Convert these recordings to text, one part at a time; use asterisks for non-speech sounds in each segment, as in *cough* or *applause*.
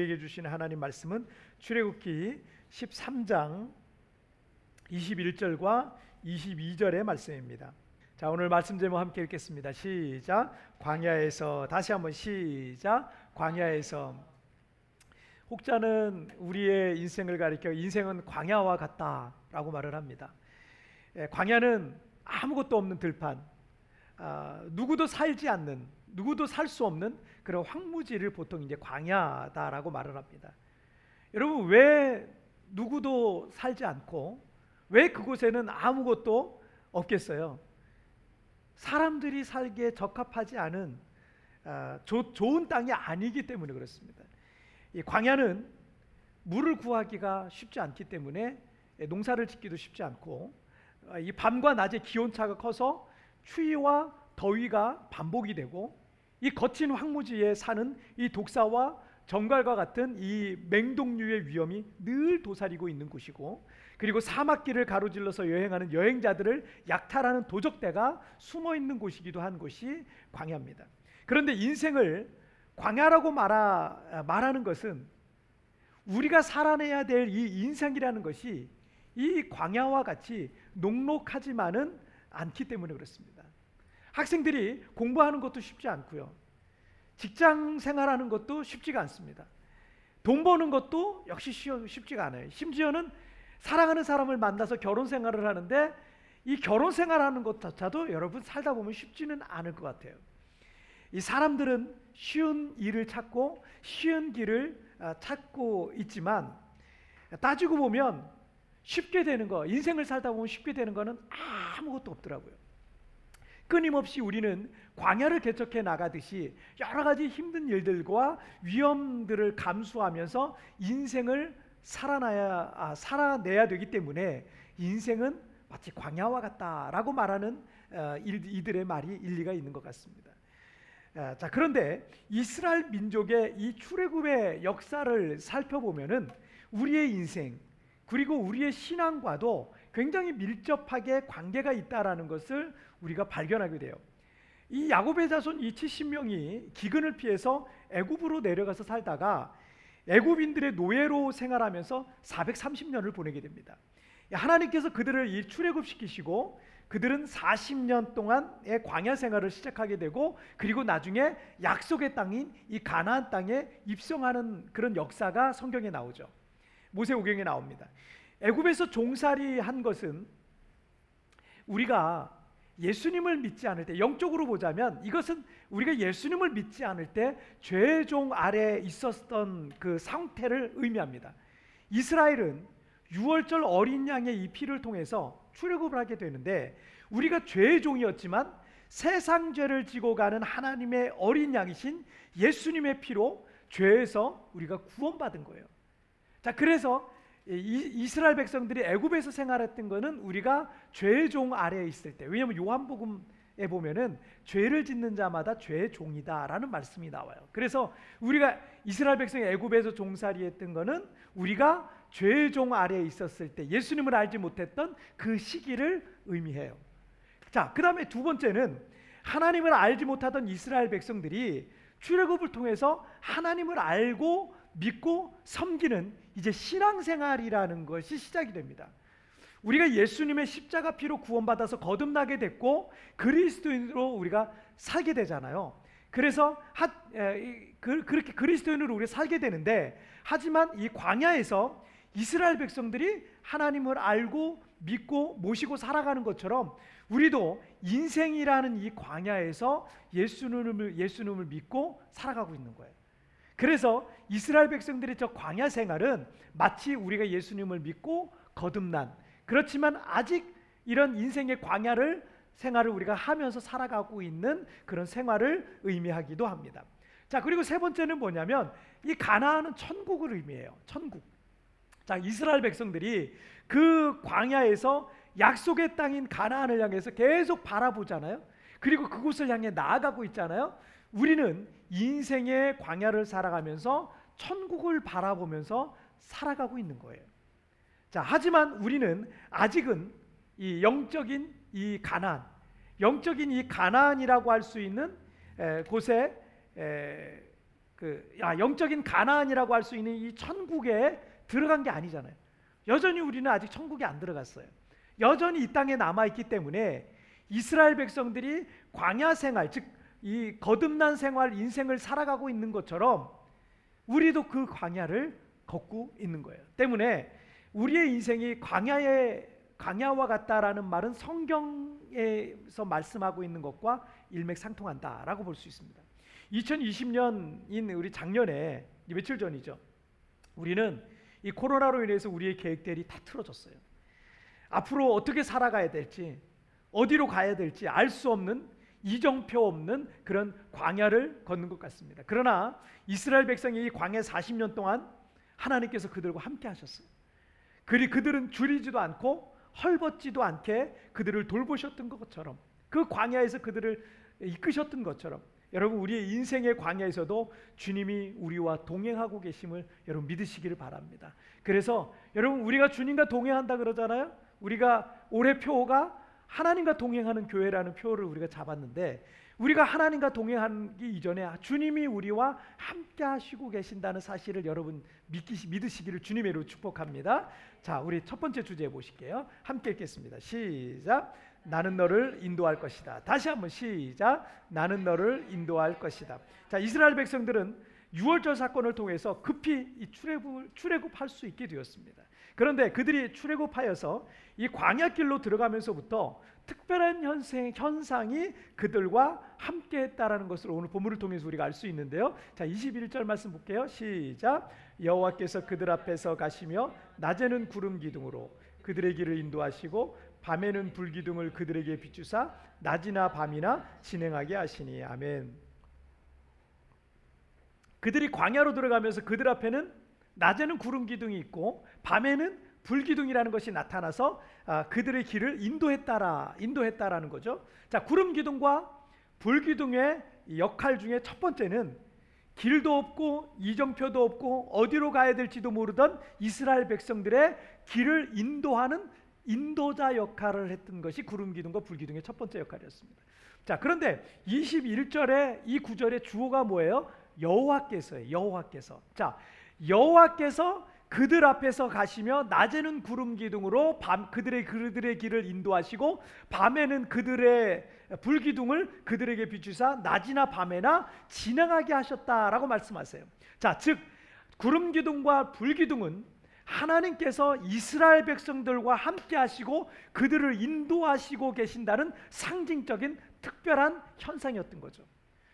우리에게 주시는 하나님 말씀은 출애굽기 13장 21절과 22절의 말씀입니다. 자, 오늘 말씀 제목 함께 읽겠습니다. 시작. 광야에서 다시 한번 시작. 광야에서 혹자는 우리의 인생을 가리켜 인생은 광야와 같다라고 말을 합니다. 예, 광야는 아무것도 없는 들판, 아, 누구도 살지 않는, 누구도 살 수 없는 그런 황무지를 보통 이제 광야다라고 말을 합니다. 여러분 왜 누구도 살지 않고 왜 그곳에는 아무것도 없겠어요? 사람들이 살기에 적합하지 않은 아, 조, 좋은 땅이 아니기 때문에 그렇습니다. 이 광야는 물을 구하기가 쉽지 않기 때문에 농사를 짓기도 쉽지 않고 아, 이 밤과 낮의 기온차가 커서 추위와 더위가 반복이 되고 이 거친 황무지에 사는 이 독사와 정갈과 같은 이 맹독류의 위험이 늘 도사리고 있는 곳이고 그리고 사막길을 가로질러서 여행하는 여행자들을 약탈하는 도적대가 숨어 있는 곳이기도 한 곳이 광야입니다. 그런데 인생을 광야라고 말하, 말하는 것은 우리가 살아내야 될 이 인생이라는 것이 이 광야와 같이 녹록하지만은 않기 때문에 그렇습니다. 학생들이 공부하는 것도 쉽지 않고요. 직장 생활하는 것도 쉽지가 않습니다. 돈 버는 것도 역시 쉽지가 않아요. 심지어는 사랑하는 사람을 만나서 결혼 생활을 하는데 이 결혼 생활하는 것조차도 여러분 살다 보면 쉽지는 않을 것 같아요. 이 사람들은 쉬운 일을 찾고 쉬운 길을 아, 찾고 있지만 따지고 보면 쉽게 되는 거, 인생을 살다 보면 쉽게 되는 거는 아무것도 없더라고요. 끊임없이 우리는 광야를 개척해 나가듯이 여러 가지 힘든 일들과 위험들을 감수하면서 인생을 살아나야 아, 살아내야 되기 때문에 인생은 마치 광야와 같다라고 말하는 어, 이들의 말이 일리가 있는 것 같습니다. 어, 자 그런데 이스라엘 민족의 이 출애굽의 역사를 살펴보면은 우리의 인생 그리고 우리의 신앙과도 굉장히 밀접하게 관계가 있다라는 것을 우리가 발견하게 돼요. 이 야곱의 자손 이 70명이 기근을 피해서 애굽으로 내려가서 살다가 애굽인들의 노예로 생활하면서 430년을 보내게 됩니다. 하나님께서 그들을 이 출애굽시키시고 그들은 40년 동안의 광야 생활을 시작하게 되고 그리고 나중에 약속의 땅인 이 가나안 땅에 입성하는 그런 역사가 성경에 나오죠. 모세오경에 나옵니다. 애굽에서 종살이 한 것은 우리가 예수님을 믿지 않을 때 영적으로 보자면 이것은 우리가 예수님을 믿지 않을 때 죄종 아래 있었던 그 상태를 의미합니다. 이스라엘은 유월절 어린 양의 이 피를 통해서 출애굽을 하게 되는데 우리가 죄종이었지만 세상 죄를 지고 가는 하나님의 어린 양이신 예수님의 피로 죄에서 우리가 구원받은 거예요. 자, 그래서 이스라엘 백성들이 애굽에서 생활했던 것은 우리가 죄의 종 아래에 있을 때 왜냐하면 요한복음에 보면은 죄를 짓는 자마다 죄의 종이다라는 말씀이 나와요. 그래서 우리가 이스라엘 백성이 애굽에서 종살이했던 것은 우리가 죄의 종 아래에 있었을 때 예수님을 알지 못했던 그 시기를 의미해요. 자, 그다음에 두 번째는 하나님을 알지 못하던 이스라엘 백성들이 출애굽을 통해서 하나님을 알고 믿고 섬기는 이제 신앙생활이라는 것이 시작이 됩니다. 우리가 예수님의 십자가 피로 구원받아서 거듭나게 됐고 그리스도인으로 우리가 살게 되잖아요. 그래서 하, 에, 그, 그렇게 그리스도인으로 우리 살게 되는데 하지만 이 광야에서 이스라엘 백성들이 하나님을 알고 믿고 모시고 살아가는 것처럼 우리도 인생이라는 이 광야에서 예수님을 예수님을 믿고 살아가고 있는 거예요. 그래서 이스라엘 백성들의 저 광야 생활은 마치 우리가 예수님을 믿고 거듭난 그렇지만 아직 이런 인생의 광야를 생활을 우리가 하면서 살아가고 있는 그런 생활을 의미하기도 합니다. 자, 그리고 세 번째는 뭐냐면 이 가나안은 천국을 의미해요. 천국. 자, 이스라엘 백성들이 그 광야에서 약속의 땅인 가나안을 향해서 계속 바라보잖아요. 그리고 그곳을 향해 나아가고 있잖아요. 우리는 인생의 광야를 살아가면서 천국을 바라보면서 살아가고 있는 거예요. 자, 하지만 우리는 아직은 이 영적인 이 가나안, 영적인 이 가나안이라고 할 수 있는 에, 곳에 에, 그 야, 영적인 가나안이라고 할 수 있는 이 천국에 들어간 게 아니잖아요. 여전히 우리는 아직 천국에 안 들어갔어요. 여전히 이 땅에 남아 있기 때문에 이스라엘 백성들이 광야 생활, 즉 이 거듭난 생활 인생을 살아가고 있는 것처럼 우리도 그 광야를 걷고 있는 거예요. 때문에 우리의 인생이 광야의 광야와 같다라는 말은 성경에서 말씀하고 있는 것과 일맥상통한다라고 볼 수 있습니다. 2020년인 우리 작년에 며칠 전이죠. 우리는 이 코로나로 인해서 우리의 계획들이 다 틀어졌어요. 앞으로 어떻게 살아가야 될지, 어디로 가야 될지 알 수 없는 이정표 없는 그런 광야를 걷는 것 같습니다. 그러나 이스라엘 백성이 이 광야 40년 동안 하나님께서 그들과 함께 하셨어요. 그리 그들은 줄이지도 않고 헐벗지도 않게 그들을 돌보셨던 것처럼 그 광야에서 그들을 이끄셨던 것처럼 여러분 우리의 인생의 광야에서도 주님이 우리와 동행하고 계심을 여러분 믿으시기를 바랍니다. 그래서 여러분 우리가 주님과 동행한다 그러잖아요. 우리가 올해 표가 하나님과 동행하는 교회라는 표를 우리가 잡았는데 우리가 하나님과 동행하기 이전에 주님이 우리와 함께 하시고 계신다는 사실을 여러분 믿기, 믿으시기를 주님의 이름으로 축복합니다. 자, 우리 첫 번째 주제 보실게요. 함께 읽겠습니다. 시작. 나는 너를 인도할 것이다. 다시 한번 시작. 나는 너를 인도할 것이다. 자, 이스라엘 백성들은 6월절 사건을 통해서 급히 이 출애굽 출애굽할 수 있게 되었습니다. 그런데 그들이 출애굽하여서 이 광야길로 들어가면서부터 특별한 현생, 현상이 그들과 함께 했다라는 것을 오늘 본문을 통해서 우리가 알 수 있는데요. 자, 21절 말씀 볼게요. 시작. 여호와께서 그들 앞에서 가시며 낮에는 구름 기둥으로 그들의 길을 인도하시고 밤에는 불 기둥을 그들에게 비추사 낮이나 밤이나 진행하게 하시니 아멘. 그들이 광야로 들어가면서 그들 앞에는 낮에는 구름 기둥이 있고 밤에는 불 기둥이라는 것이 나타나서 아, 그들의 길을 인도했다라 인도했다라는 거죠. 자, 구름 기둥과 불 기둥의 역할 중에 첫 번째는 길도 없고 이정표도 없고 어디로 가야 될지도 모르던 이스라엘 백성들의 길을 인도하는 인도자 역할을 했던 것이 구름 기둥과 불 기둥의 첫 번째 역할이었습니다. 자, 그런데 21절에 이 구절의 주어가 뭐예요? 여호와께서예요. 여호와께서. 자, 여호와께서 그들 앞에서 가시며 낮에는 구름 기둥으로 밤 그들의 그들의 길을 인도하시고 밤에는 그들의 불 기둥을 그들에게 비추사 낮이나 밤에나 진행하게 하셨다라고 말씀하세요. 자, 즉 구름 기둥과 불 기둥은 하나님께서 이스라엘 백성들과 함께 하시고 그들을 인도하시고 계신다는 상징적인 특별한 현상이었던 거죠.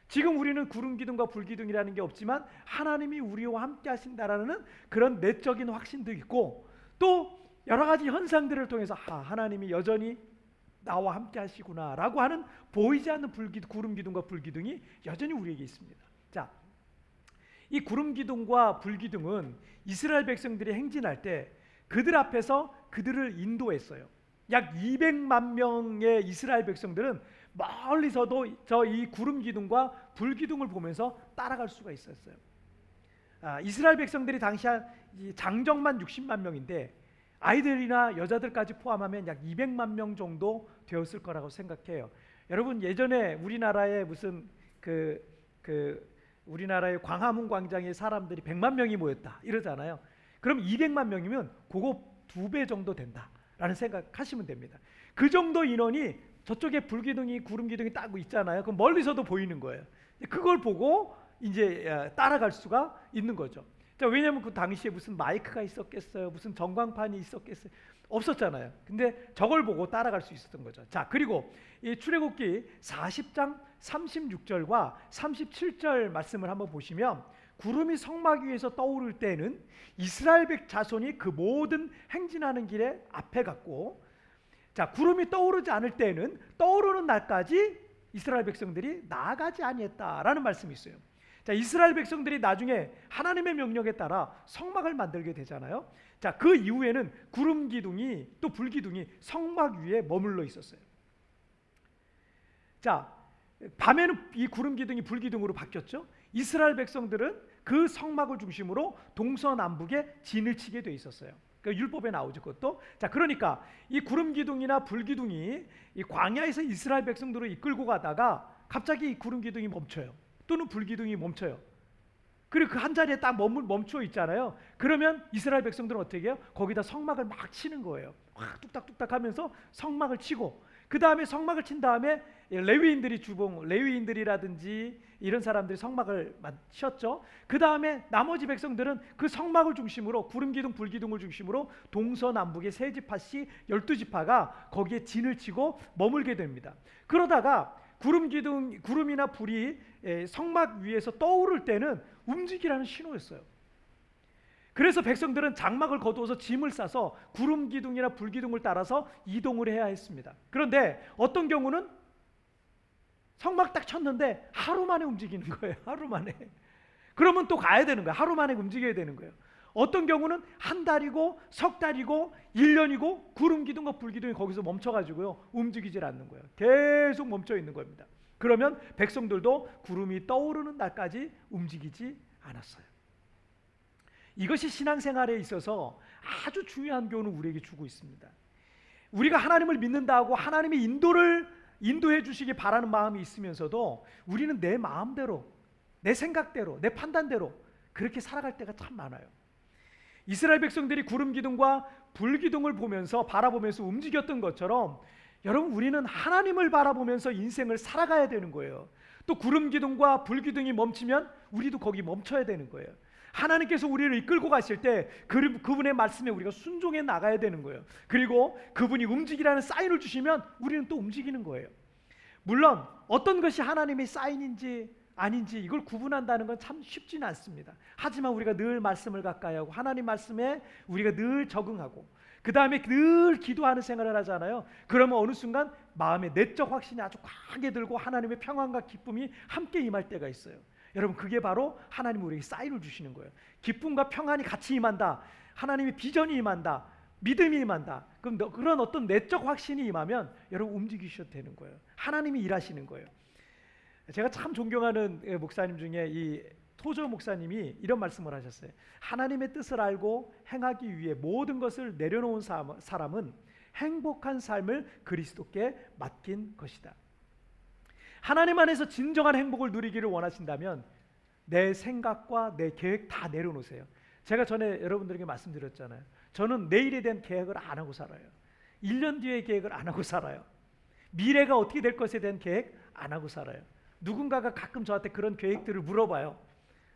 지금 우리는 구름 기둥과 불 기둥이라는 게 없지만 하나님이 우리와 함께 하신다라는 그런 내적인 확신도 있고 또 여러 가지 현상들을 통해서 아, 하나님이 여전히 나와 함께 하시구나라고 하는 보이지 않는 불기, 구름 기둥과 불 기둥이 여전히 우리에게 있습니다. 자, 이 구름 기둥과 불 기둥은 이스라엘 백성들이 행진할 때 그들 앞에서 그들을 인도했어요. 약 200만 명의 이스라엘 백성들은 멀리서도 저 이 구름 기둥과 불 기둥을 보면서 따라갈 수가 있었어요. 아, 이스라엘 백성들이 당시 한 장정만 60만 명인데 아이들이나 여자들까지 포함하면 약 200만 명 정도 되었을 거라고 생각해요. 여러분 예전에 우리나라에 무슨 그, 그 우리나라의 광화문 광장에 사람들이 100만 명이 모였다 이러잖아요. 그럼 200만 명이면 그거 두 배 정도 된다라는 생각하시면 됩니다. 그 정도 인원이 저쪽에 불기둥이 구름 기둥이 따고 있잖아요. 그럼 멀리서도 보이는 거예요. 그걸 보고 이제 어, 따라갈 수가 있는 거죠. 자, 왜냐하면 그 당시에 무슨 마이크가 있었겠어요, 무슨 전광판이 있었겠어요, 없었잖아요. 근데 저걸 보고 따라갈 수 있었던 거죠. 자, 그리고 이 출애굽기 40장 36절과 37절 말씀을 한번 보시면 구름이 성막 위에서 떠오를 때는 이스라엘 백 자손이 그 모든 행진하는 길에 앞에 갔고 자, 구름이 떠오르지 않을 때는 떠오르는 날까지 이스라엘 백성들이 나아가지 아니했다라는 말씀이 있어요. 자, 이스라엘 백성들이 나중에 하나님의 명령에 따라 성막을 만들게 되잖아요. 자, 그 이후에는 구름 기둥이 또 불 기둥이 성막 위에 머물러 있었어요. 자, 밤에는 이 구름 기둥이 불 기둥으로 바뀌었죠. 이스라엘 백성들은 그 성막을 중심으로 동서남북에 진을 치게 돼 있었어요. 그 율법에 나오죠 그것도. 자 그러니까 이 구름 기둥이나 불 기둥이 이 광야에서 이스라엘 백성들을 이끌고 가다가 갑자기 이 구름 기둥이 멈춰요. 또는 불 기둥이 멈춰요. 그리고 그 한 자리에 딱 멈춰 있잖아요. 그러면 이스라엘 백성들은 어떻게 해요? 거기다 성막을 막 치는 거예요. 확 뚝딱뚝딱 하면서 성막을 치고 그 다음에 성막을 친 다음에 레위인들이 주봉, 레위인들이라든지 이런 사람들이 성막을 쳤죠. 그 다음에 나머지 백성들은 그 성막을 중심으로 구름 기둥, 불 기둥을 중심으로 동서남북의 세 지파씩 열두 지파가 거기에 진을 치고 머물게 됩니다. 그러다가 구름 기둥, 구름이나 불이 성막 위에서 떠오를 때는 움직이라는 신호였어요. 그래서 백성들은 장막을 거두어서 짐을 싸서 구름 기둥이나 불 기둥을 따라서 이동을 해야 했습니다. 그런데 어떤 경우는 성막 딱 쳤는데 하루 만에 움직이는 거예요. *laughs* 하루 만에. 그러면 또 가야 되는 거예요. 하루 만에 움직여야 되는 거예요. 어떤 경우는 한 달이고 석 달이고 1년이고 구름 기둥과 불 기둥이 거기서 멈춰 가지고요. 움직이질 않는 거예요. 계속 멈춰 있는 겁니다. 그러면 백성들도 구름이 떠오르는 날까지 움직이지 않았어요. 이것이 신앙생활에 있어서 아주 중요한 교훈을 우리에게 주고 있습니다. 우리가 하나님을 믿는다고 하나님의 인도를 인도해 주시기 바라는 마음이 있으면서도 우리는 내 마음대로, 내 생각대로, 내 판단대로 그렇게 살아갈 때가 참 많아요. 이스라엘 백성들이 구름 기둥과 불 기둥을 보면서 바라보면서 움직였던 것처럼 여러분 우리는 하나님을 바라보면서 인생을 살아가야 되는 거예요. 또 구름 기둥과 불 기둥이 멈추면 우리도 거기 멈춰야 되는 거예요. 하나님께서 우리를 이끌고 가실 때 그, 그분의 말씀에 우리가 순종해 나가야 되는 거예요. 그리고 그분이 움직이라는 사인을 주시면 우리는 또 움직이는 거예요. 물론 어떤 것이 하나님의 사인인지 아닌지 이걸 구분한다는 건 참 쉽지는 않습니다. 하지만 우리가 늘 말씀을 가까이 하고 하나님 말씀에 우리가 늘 적응하고 그 다음에 늘 기도하는 생활을 하잖아요. 그러면 어느 순간 마음의 내적 확신이 아주 강하게 들고 하나님의 평안과 기쁨이 함께 임할 때가 있어요. 여러분 그게 바로 하나님 우리에게 사인을 주시는 거예요. 기쁨과 평안이 같이 임한다. 하나님의 비전이 임한다. 믿음이 임한다. 그럼 그런 어떤 내적 확신이 임하면 여러분 움직이셔도 되는 거예요. 하나님이 일하시는 거예요. 제가 참 존경하는 예, 목사님 중에 이 토저 목사님이 이런 말씀을 하셨어요. 하나님의 뜻을 알고 행하기 위해 모든 것을 내려놓은 사람은 행복한 삶을 그리스도께 맡긴 것이다. 하나님 안에서 진정한 행복을 누리기를 원하신다면 내 생각과 내 계획 다 내려놓으세요. 제가 전에 여러분들에게 말씀드렸잖아요. 저는 내일에 대한 계획을 안 하고 살아요. 1년 뒤의 계획을 안 하고 살아요. 미래가 어떻게 될 것에 대한 계획 안 하고 살아요. 누군가가 가끔 저한테 그런 계획들을 물어봐요.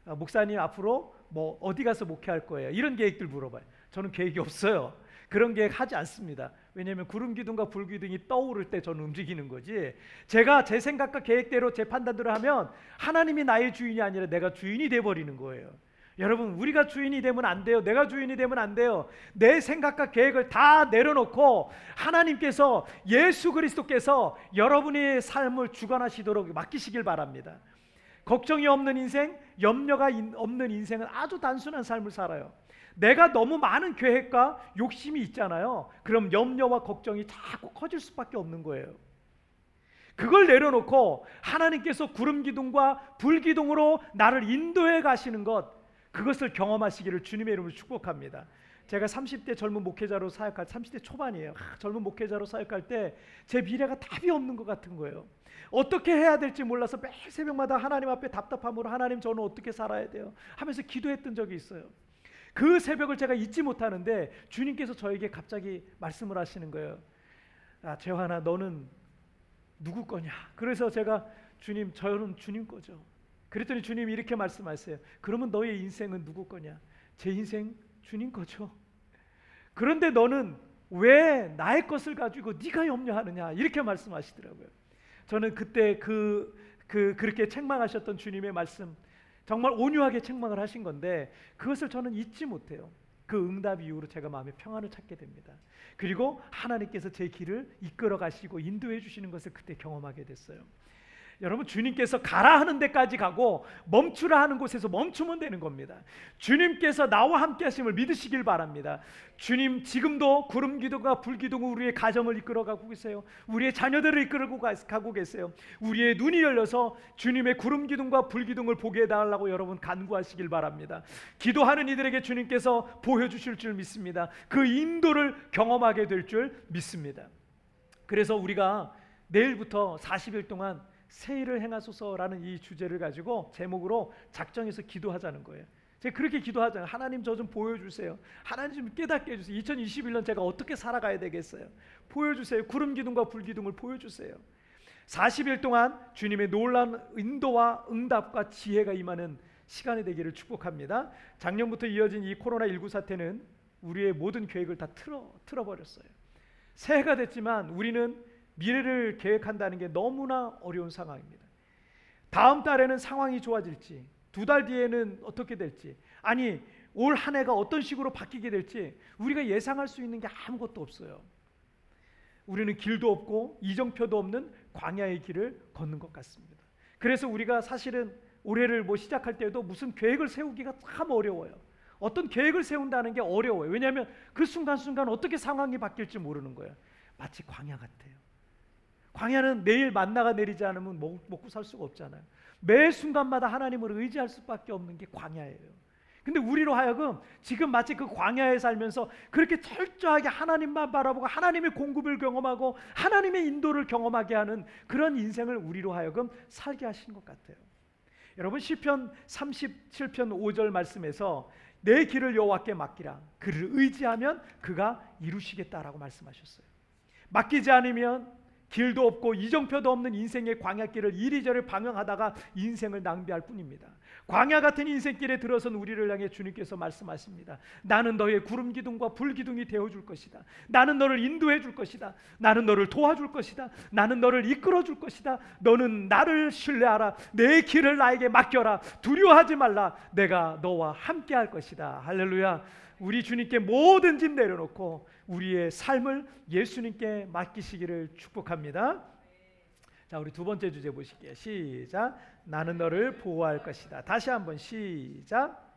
아, 목사님 앞으로 뭐 어디 가서 목회할 거예요? 이런 계획들 물어봐요. 저는 계획이 없어요. 그런 계획 하지 않습니다. 왜냐하면 구름 기둥과 불 기둥이 떠오를 때 저는 움직이는 거지. 제가 제 생각과 계획대로 제 판단대로 하면 하나님이 나의 주인이 아니라 내가 주인이 돼 버리는 거예요. 여러분, 우리가 주인이 되면 안 돼요. 내가 주인이 되면 안 돼요. 내 생각과 계획을 다 내려놓고 하나님께서 예수 그리스도께서 여러분의 삶을 주관하시도록 맡기시길 바랍니다. 걱정이 없는 인생, 염려가 없는 인생은 아주 단순한 삶을 살아요. 내가 너무 많은 계획과 욕심이 있잖아요. 그럼 염려와 걱정이 자꾸 커질 수밖에 없는 거예요. 그걸 내려놓고 하나님께서 구름 기둥과 불 기둥으로 나를 인도해 가시는 것 그것을 경험하시기를 주님의 이름으로 축복합니다. 제가 30대 젊은 목회자로 사역할 30대 초반이에요. 아, 젊은 목회자로 사역할 때 제 미래가 답이 없는 것 같은 거예요. 어떻게 해야 될지 몰라서 매일 새벽마다 하나님 앞에 답답함으로 하나님 저는 어떻게 살아야 돼요? 하면서 기도했던 적이 있어요. 그 새벽을 제가 잊지 못하는데 주님께서 저에게 갑자기 말씀을 하시는 거예요. 아, 재환아, 너는 누구 거냐? 그래서 제가 주님, 저는 주님 거죠. 그랬더니 주님이 이렇게 말씀하세요. 그러면 너의 인생은 누구 거냐? 제 인생 주님 거죠. 그런데 너는 왜 나의 것을 가지고 네가 염려하느냐? 이렇게 말씀하시더라고요. 저는 그때 그, 그 그렇게 책망하셨던 주님의 말씀 정말 온유하게 책망을 하신 건데 그것을 저는 잊지 못해요. 그 응답 이후로 제가 마음의 평안을 찾게 됩니다. 그리고 하나님께서 제 길을 이끌어 가시고 인도해 주시는 것을 그때 경험하게 됐어요. 여러분 주님께서 가라 하는 데까지 가고 멈추라 하는 곳에서 멈추면 되는 겁니다. 주님께서 나와 함께 하심을 믿으시길 바랍니다. 주님 지금도 구름 기도가 불 기도가 우리의 가정을 이끌어 가고 계세요. 우리의 자녀들을 이끌고 가고 계세요. 우리의 눈이 열려서 주님의 구름 기둥과 불 기둥을 보게 해 달라고 여러분 간구하시길 바랍니다. 기도하는 이들에게 주님께서 보여 주실 줄 믿습니다. 그 인도를 경험하게 될 줄 믿습니다. 그래서 우리가 내일부터 40일 동안 새 일을 행하소서라는 이 주제를 가지고 제목으로 작정해서 기도하자는 거예요. 제가 그렇게 기도하잖아요. 하나님 저 좀 보여주세요. 하나님 좀 깨닫게 해주세요. 2021년 제가 어떻게 살아가야 되겠어요? 보여주세요. 구름 기둥과 불 기둥을 보여주세요. 40일 동안 주님의 놀라운 인도와 응답과 지혜가 임하는 시간이 되기를 축복합니다. 작년부터 이어진 이 코로나19 사태는 우리의 모든 계획을 다 틀어 틀어버렸어요. 새해가 됐지만 우리는 미래를 계획한다는 게 너무나 어려운 상황입니다. 다음 달에는 상황이 좋아질지, 두 달 뒤에는 어떻게 될지, 아니 올 한 해가 어떤 식으로 바뀌게 될지 우리가 예상할 수 있는 게 아무것도 없어요. 우리는 길도 없고 이정표도 없는 광야의 길을 걷는 것 같습니다. 그래서 우리가 사실은 올해를 뭐 시작할 때도 무슨 계획을 세우기가 참 어려워요. 어떤 계획을 세운다는 게 어려워요. 왜냐하면 그 순간순간 어떻게 상황이 바뀔지 모르는 거예요. 마치 광야 같아요. 광야는 내일 만나가 내리지 않으면 먹고 살 수가 없잖아요. 매 순간마다 하나님을 의지할 수밖에 없는 게 광야예요. 근데 우리로 하여금 지금 마치 그 광야에 살면서 그렇게 철저하게 하나님만 바라보고 하나님의 공급을 경험하고 하나님의 인도를 경험하게 하는 그런 인생을 우리로 하여금 살게 하신 것 같아요. 여러분 시편 37편 5절 말씀에서 내 길을 여호와께 맡기라 그를 의지하면 그가 이루시겠다라고 말씀하셨어요. 맡기지 않으면 길도 없고 이정표도 없는 인생의 광야길을 이리저리 방황하다가 인생을 낭비할 뿐입니다. 광야 같은 인생길에 들어선 우리를 향해 주님께서 말씀하십니다. 나는 너의 구름 기둥과 불 기둥이 되어 줄 것이다. 나는 너를 인도해 줄 것이다. 나는 너를 도와줄 것이다. 나는 너를 이끌어 줄 것이다. 너는 나를 신뢰하라. 내 길을 나에게 맡겨라. 두려워하지 말라. 내가 너와 함께 할 것이다. 할렐루야. 우리 주님께 모든 짐 내려놓고 우리의 삶을 예수님께 맡기시기를 축복합니다. 자, 우리 두 번째 주제 보실게요. 시작. 나는 너를 보호할 것이다. 다시 한번 시작.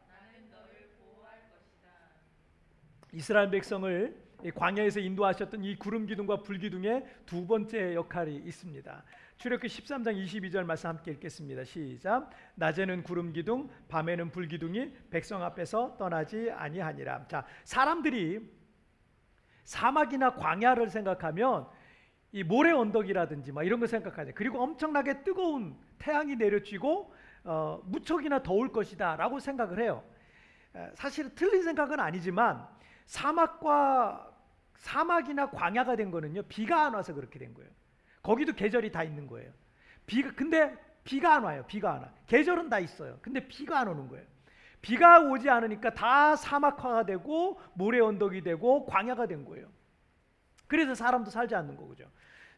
이스라엘 백성을 광야에서 인도하셨던 이 구름 기둥과 불 기둥의 두 번째 역할이 있습니다. 출애굽기 13장 22절 말씀 함께 읽겠습니다. 시작. 낮에는 구름 기둥, 밤에는 불 기둥이 백성 앞에서 떠나지 아니하니라. 자, 사람들이 사막이나 광야를 생각하면 이 모래 언덕이라든지 막 이런 거 생각하죠. 그리고 엄청나게 뜨거운 태양이 내려지고 어, 무척이나 더울 것이다라고 생각을 해요. 사실 틀린 생각은 아니지만 사막과 사막이나 광야가 된 거는요 비가 안 와서 그렇게 된 거예요. 거기도 계절이 다 있는 거예요. 비가 근데 비가 안 와요. 비가 안 와. 계절은 다 있어요. 근데 비가 안 오는 거예요. 비가 오지 않으니까 다 사막화가 되고 모래 언덕이 되고 광야가 된 거예요. 그래서 사람도 살지 않는 거죠.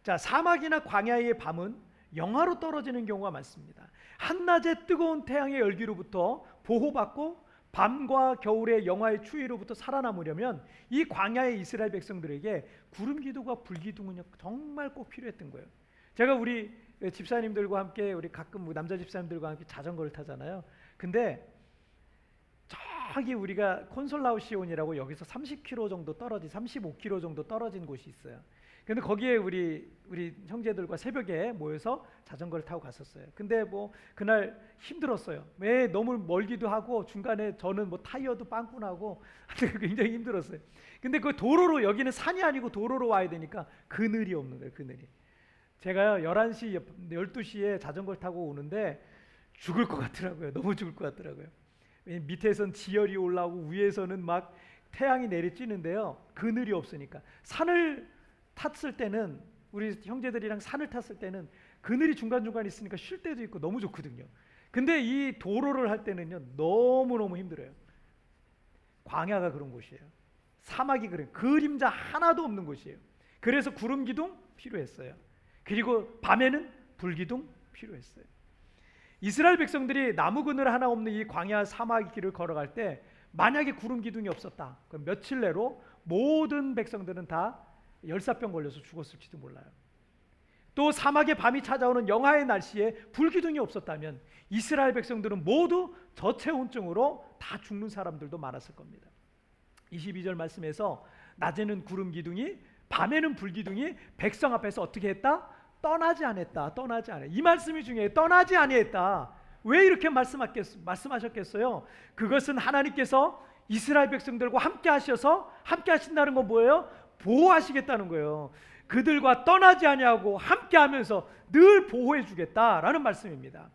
자, 사막이나 광야의 밤은 영하로 떨어지는 경우가 많습니다. 한낮의 뜨거운 태양의 열기로부터 보호받고 밤과 겨울의 영하의 추위로부터 살아남으려면 이 광야의 이스라엘 백성들에게 구름 기둥과 불 기둥은 정말 꼭 필요했던 거예요. 제가 우리 집사님들과 함께 우리 가끔 뭐 남자 집사님들과 함께 자전거를 타잖아요. 근데 저기 우리가 콘솔라우시온이라고 여기서 30km 정도 떨어진 35km 정도 떨어진 곳이 있어요. 근데 거기에 우리 우리 형제들과 새벽에 모여서 자전거를 타고 갔었어요. 근데 뭐 그날 힘들었어요. 왜 너무 멀기도 하고 중간에 저는 뭐 타이어도 빵꾸 나고 *laughs* 굉장히 힘들었어요. 근데 그 도로로 여기는 산이 아니고 도로로 와야 되니까 그늘이 없는 거예요. 그늘이. 제가 11시 12시에 자전거를 타고 오는데 죽을 것 같더라고요. 너무 죽을 것 같더라고요. 밑에선 지열이 올라오고 위에서는 막 태양이 내리쬐는데요. 그늘이 없으니까 산을 탔을 때는 우리 형제들이랑 산을 탔을 때는 그늘이 중간중간 있으니까 쉴 때도 있고 너무 좋거든요. 근데 이 도로를 할 때는요. 너무너무 힘들어요. 광야가 그런 곳이에요. 사막이 그런 그림자 하나도 없는 곳이에요. 그래서 구름 기둥 필요했어요. 그리고 밤에는 불 기둥 필요했어요. 이스라엘 백성들이 나무 그늘 하나 없는 이 광야 사막 길을 걸어갈 때 만약에 구름 기둥이 없었다. 그럼 며칠 내로 모든 백성들은 다 열사병 걸려서 죽었을지도 몰라요. 또 사막의 밤이 찾아오는 영하의 날씨에 불기둥이 없었다면 이스라엘 백성들은 모두 저체온증으로 다 죽는 사람들도 많았을 겁니다. 22절 말씀에서 낮에는 구름 기둥이 밤에는 불기둥이 백성 앞에서 어떻게 했다? 떠나지 않았다. 떠나지 않았다. 이 말씀이 중요해요. 떠나지 아니했다. 왜 이렇게 말씀하셨겠어요? 그것은 하나님께서 이스라엘 백성들과 함께 하셔서 함께 하신다는 건 뭐예요? 보호하시겠다는 거예요. 그들과 떠나지 아니하고 함께 하면서 늘 보호해 주겠다라는 말씀입니다.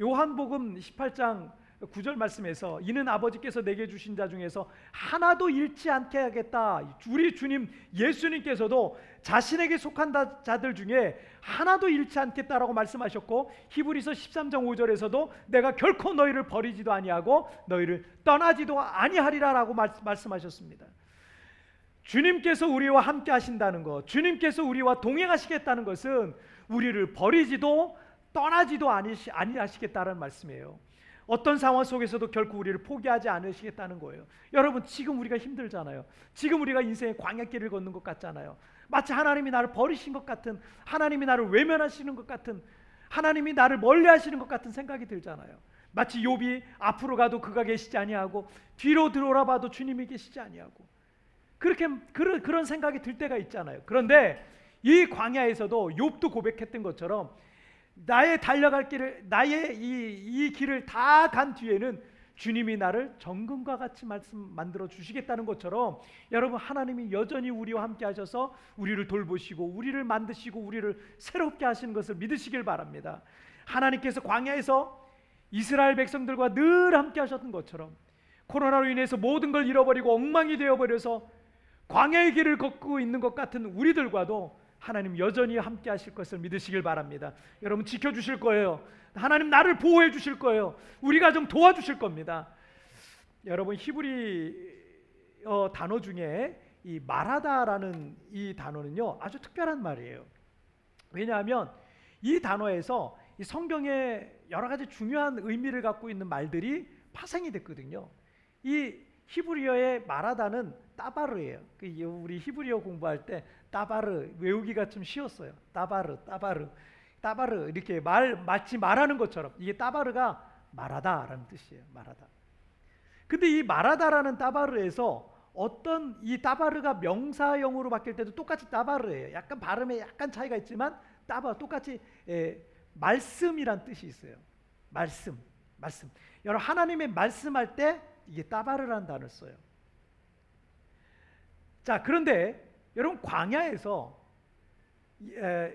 요한복음 18장 9절 말씀에서 이는 아버지께서 내게 주신 자 중에서 하나도 잃지 않게 하겠다. 우리 주님 예수님께서도 자신에게 속한 자들 중에 하나도 잃지 않겠다라고 말씀하셨고 히브리서 13장 5절에서도 내가 결코 너희를 버리지도 아니하고 너희를 떠나지도 아니하리라라고 말씀하셨습니다. 주님께서 우리와 함께 하신다는 것, 주님께서 우리와 동행하시겠다는 것은 우리를 버리지도 떠나지도 아니하시겠다는 말씀이에요. 어떤 상황 속에서도 결코 우리를 포기하지 않으시겠다는 거예요. 여러분 지금 우리가 힘들잖아요. 지금 우리가 인생의 광야길을 걷는 것 같잖아요. 마치 하나님이 나를 버리신 것 같은 하나님이 나를 외면하시는 것 같은 하나님이 나를 멀리하시는 것 같은 생각이 들잖아요. 마치 욥이 앞으로 가도 그가 계시지 아니하고 뒤로 들어라봐도 주님이 계시지 아니하고 그렇게 그런 그런 생각이 들 때가 있잖아요. 그런데 이 광야에서도 욥도 고백했던 것처럼 나의 달려갈 길을 나의 이, 이 길을 다 간 뒤에는 주님이 나를 정금과 같이 말씀 만들어 주시겠다는 것처럼 여러분 하나님이 여전히 우리와 함께 하셔서 우리를 돌보시고 우리를 만드시고 우리를 새롭게 하시는 것을 믿으시길 바랍니다. 하나님께서 광야에서 이스라엘 백성들과 늘 함께 하셨던 것처럼 코로나로 인해서 모든 걸 잃어버리고 엉망이 되어 버려서 광야의 길을 걷고 있는 것 같은 우리들과도 하나님 여전히 함께 하실 것을 믿으시길 바랍니다. 여러분 지켜 주실 거예요. 하나님 나를 보호해 주실 거예요. 우리가 좀 도와주실 겁니다. 여러분 히브리 어, 단어 중에 이 말하다라는 이 단어는요 아주 특별한 말이에요. 왜냐하면 이 단어에서 이 성경에 여러 가지 중요한 의미를 갖고 있는 말들이 파생이 됐거든요. 이 히브리어의 말하다는 따바르예요. 그 우리 히브리어 공부할 때 따바르 외우기가 좀 쉬웠어요. 따바르, 따바르, 따바르 이렇게 말 마치 말하는 것처럼 이게 따바르가 말하다라는 뜻이에요. 말하다. 근데 이 말하다라는 따바르에서 어떤 이 따바르가 명사형으로 바뀔 때도 똑같이 따바르예요. 약간 발음에 약간 차이가 있지만 따바 똑같이 에, 말씀이란 뜻이 있어요. 말씀, 말씀. 여러분 하나님의 말씀할 때 이게 따바르라는 단어를 써요. 자, 그런데 여러분 광야에서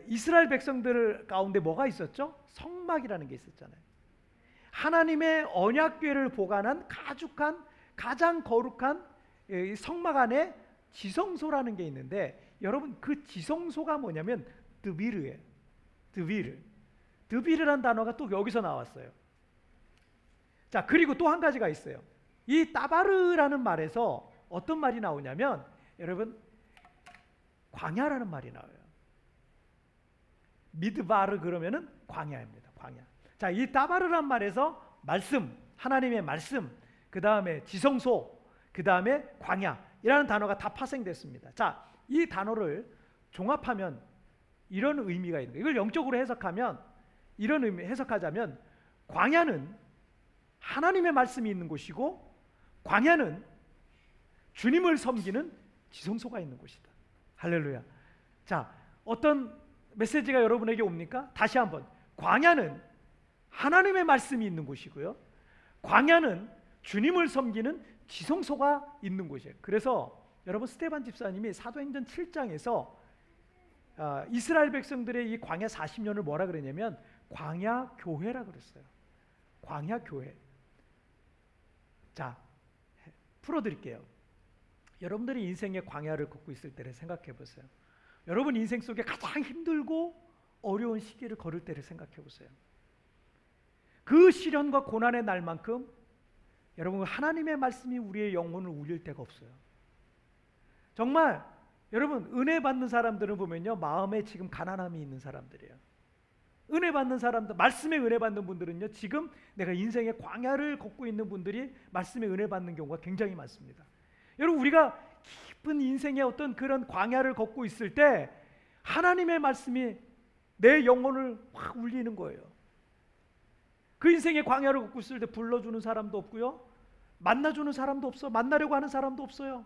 이스라엘 백성들 가운데 뭐가 있었죠? 성막이라는 게 있었잖아요. 하나님의 언약궤를 보관한 가죽한 가장 거룩한 성막 안에 지성소라는 게 있는데 여러분 그 지성소가 뭐냐면 드비르예요. 드비르. 드비르란 단어가 또 여기서 나왔어요. 자, 그리고 또 한 가지가 있어요. 이 따바르라는 말에서 어떤 말이 나오냐면 여러분 광야라는 말이 나와요. 미드바르 그러면은 광야입니다. 광야. 자, 이 따바르란 말에서 말씀, 하나님의 말씀, 그 다음에 지성소, 그 다음에 광야이라는 단어가 다 파생됐습니다. 자, 이 단어를 종합하면 이런 의미가 있는 거예요. 이걸 영적으로 해석하면 이런 의미 해석하자면 광야는 하나님의 말씀이 있는 곳이고 광야는 주님을 섬기는 지성소가 있는 곳이다. 할렐루야. 자, 어떤 메시지가 여러분에게 옵니까? 다시 한번. 광야는 하나님의 말씀이 있는 곳이고요. 광야는 주님을 섬기는 지성소가 있는 곳이에요. 그래서 여러분 스테반 집사님이 사도행전 7장에서 어, 이스라엘 백성들의 이 광야 40년을 뭐라 그랬냐면 광야 교회라 그랬어요. 광야 교회. 자, 풀어 드릴게요. 여러분들이 인생의 광야를 걷고 있을 때를 생각해 보세요. 여러분 인생 속에 가장 힘들고 어려운 시기를 걸을 때를 생각해 보세요. 그 시련과 고난의 날만큼 여러분 하나님의 말씀이 우리의 영혼을 울릴 때가 없어요. 정말 여러분 은혜 받는 사람들은 보면요 마음에 지금 가난함이 있는 사람들이에요. 은혜 받는 사람들, 말씀에 은혜 받는 분들은요 지금 내가 인생의 광야를 걷고 있는 분들이 말씀에 은혜 받는 경우가 굉장히 많습니다. 여러분 우리가 깊은 인생의 어떤 그런 광야를 걷고 있을 때 하나님의 말씀이 내 영혼을 확 울리는 거예요. 그 인생의 광야를 걷고 있을 때 불러주는 사람도 없고요. 만나주는 사람도 없어. 만나려고 하는 사람도 없어요.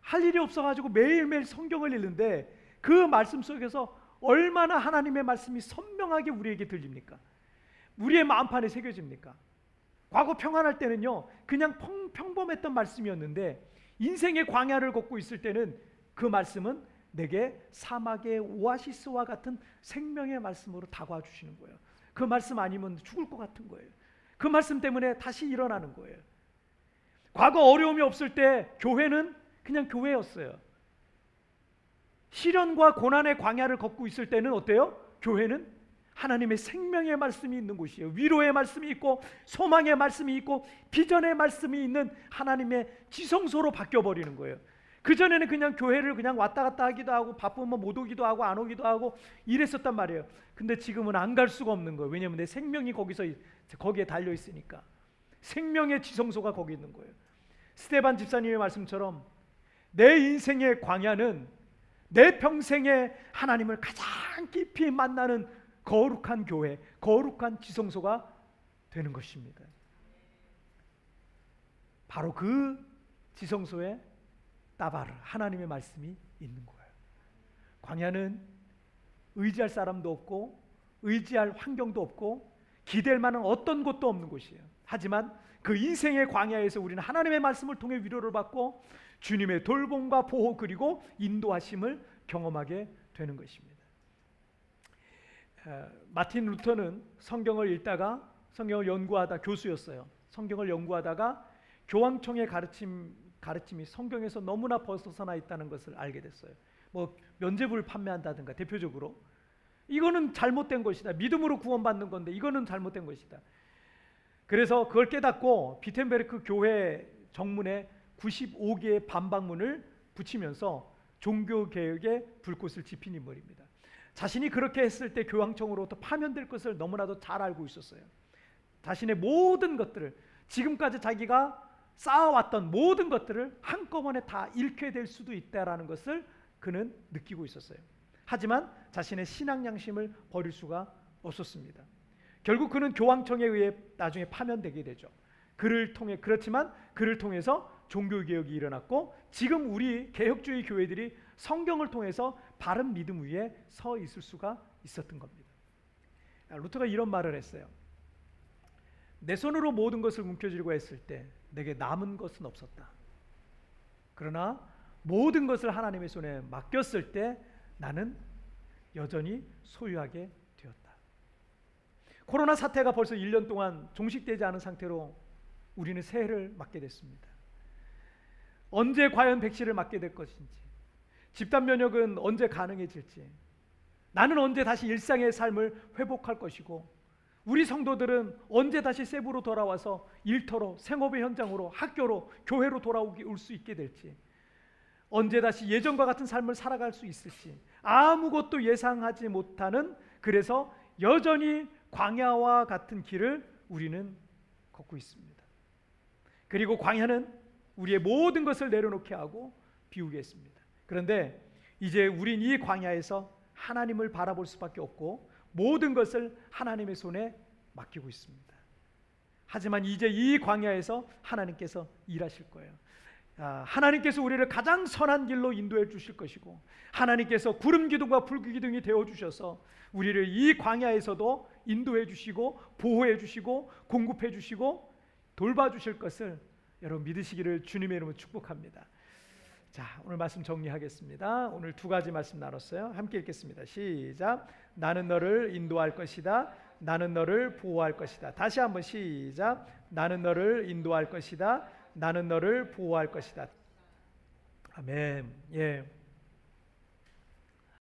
할 일이 없어가지고 매일매일 성경을 읽는데 그 말씀 속에서 얼마나 하나님의 말씀이 선명하게 우리에게 들립니까? 우리의 마음판에 새겨집니까? 과거 평안할 때는요, 그냥 평, 평범했던 말씀이었는데 인생의 광야를 걷고 있을 때는 그 말씀은 내게 사막의 오아시스와 같은 생명의 말씀으로 다가와 주시는 거예요. 그 말씀 아니면 죽을 것 같은 거예요. 그 말씀 때문에 다시 일어나는 거예요. 과거 어려움이 없을 때 교회는 그냥 교회였어요. 시련과 고난의 광야를 걷고 있을 때는 어때요? 교회는 하나님의 생명의 말씀이 있는 곳이에요. 위로의 말씀이 있고 소망의 말씀이 있고 비전의 말씀이 있는 하나님의 지성소로 바뀌어 버리는 거예요. 그 전에는 그냥 교회를 그냥 왔다 갔다 하기도 하고 바쁘면 못 오기도 하고 안 오기도 하고 이랬었단 말이에요. 근데 지금은 안 갈 수가 없는 거예요. 왜냐하면 내 생명이 거기서 거기에 달려 있으니까 생명의 지성소가 거기 있는 거예요. 스테반 집사님의 말씀처럼 내 인생의 광야는 내 평생에 하나님을 가장 깊이 만나는 거룩한 교회, 거룩한 지성소가 되는 것입니다. 바로 그 지성소에 따바르 하나님의 말씀이 있는 거예요. 광야는 의지할 사람도 없고 의지할 환경도 없고 기댈 만한 어떤 곳도 없는 곳이에요. 하지만 그 인생의 광야에서 우리는 하나님의 말씀을 통해 위로를 받고 주님의 돌봄과 보호 그리고 인도하심을 경험하게 되는 것입니다. 마틴 루터는 성경을 읽다가 성경을 연구하다 교수였어요. 성경을 연구하다가 교황청의 가르침 가르침이 성경에서 너무나 벗어나 있다는 것을 알게 됐어요. 뭐 면제부를 판매한다든가 대표적으로 이거는 잘못된 것이다. 믿음으로 구원받는 건데 이거는 잘못된 것이다. 그래서 그걸 깨닫고 비텐베르크 교회 정문에 95개의 반박문을 붙이면서 종교 개혁의 불꽃을 지핀 인물입니다. 자신이 그렇게 했을 때 교황청으로부터 파면될 것을 너무나도 잘 알고 있었어요. 자신의 모든 것들을 지금까지 자기가 쌓아왔던 모든 것들을 한꺼번에 다 잃게 될 수도 있다라는 것을 그는 느끼고 있었어요. 하지만 자신의 신앙 양심을 버릴 수가 없었습니다. 결국 그는 교황청에 의해 나중에 파면되게 되죠. 그를 통해 그렇지만 그를 통해서 종교 개혁이 일어났고 지금 우리 개혁주의 교회들이 성경을 통해서 바른 믿음 위에 서 있을 수가 있었던 겁니다. 루터가 이런 말을 했어요. 내 손으로 모든 것을 움켜쥐려고 했을 때 내게 남은 것은 없었다. 그러나 모든 것을 하나님의 손에 맡겼을 때 나는 여전히 소유하게 되었다. 코로나 사태가 벌써 1년 동안 종식되지 않은 상태로 우리는 새해를 맞게 됐습니다. 언제 과연 백신을 맞게 될 것인지, 집단 면역은 언제 가능해질지, 나는 언제 다시 일상의 삶을 회복할 것이고, 우리 성도들은 언제 다시 세부로 돌아와서 일터로 생업의 현장으로 학교로 교회로 돌아오기 올수 있게 될지 언제 다시 예전과 같은 삶을 살아갈 수 있을지 아무것도 예상하지 못하는 그래서 여전히 광야와 같은 길을 우리는 걷고 있습니다. 그리고 광야는 우리의 모든 것을 내려놓게 하고 비우게 했습니다. 그런데 이제 우린 이 광야에서 하나님을 바라볼 수밖에 없고 모든 것을 하나님의 손에 맡기고 있습니다. 하지만 이제 이 광야에서 하나님께서 일하실 거예요. 아, 하나님께서 우리를 가장 선한 길로 인도해 주실 것이고 하나님께서 구름 기둥과 불 기둥이 되어 주셔서 우리를 이 광야에서도 인도해 주시고 보호해 주시고 공급해 주시고 돌봐 주실 것을 여러분 믿으시기를 주님의 이름으로 축복합니다. 자, 오늘 말씀 정리하겠습니다. 오늘 두 가지 말씀 나눴어요. 함께 읽겠습니다. 시작. 나는 너를 인도할 것이다. 나는 너를 보호할 것이다. 다시 한번 시작. 나는 너를 인도할 것이다. 나는 너를 보호할 것이다. 아멘. 예.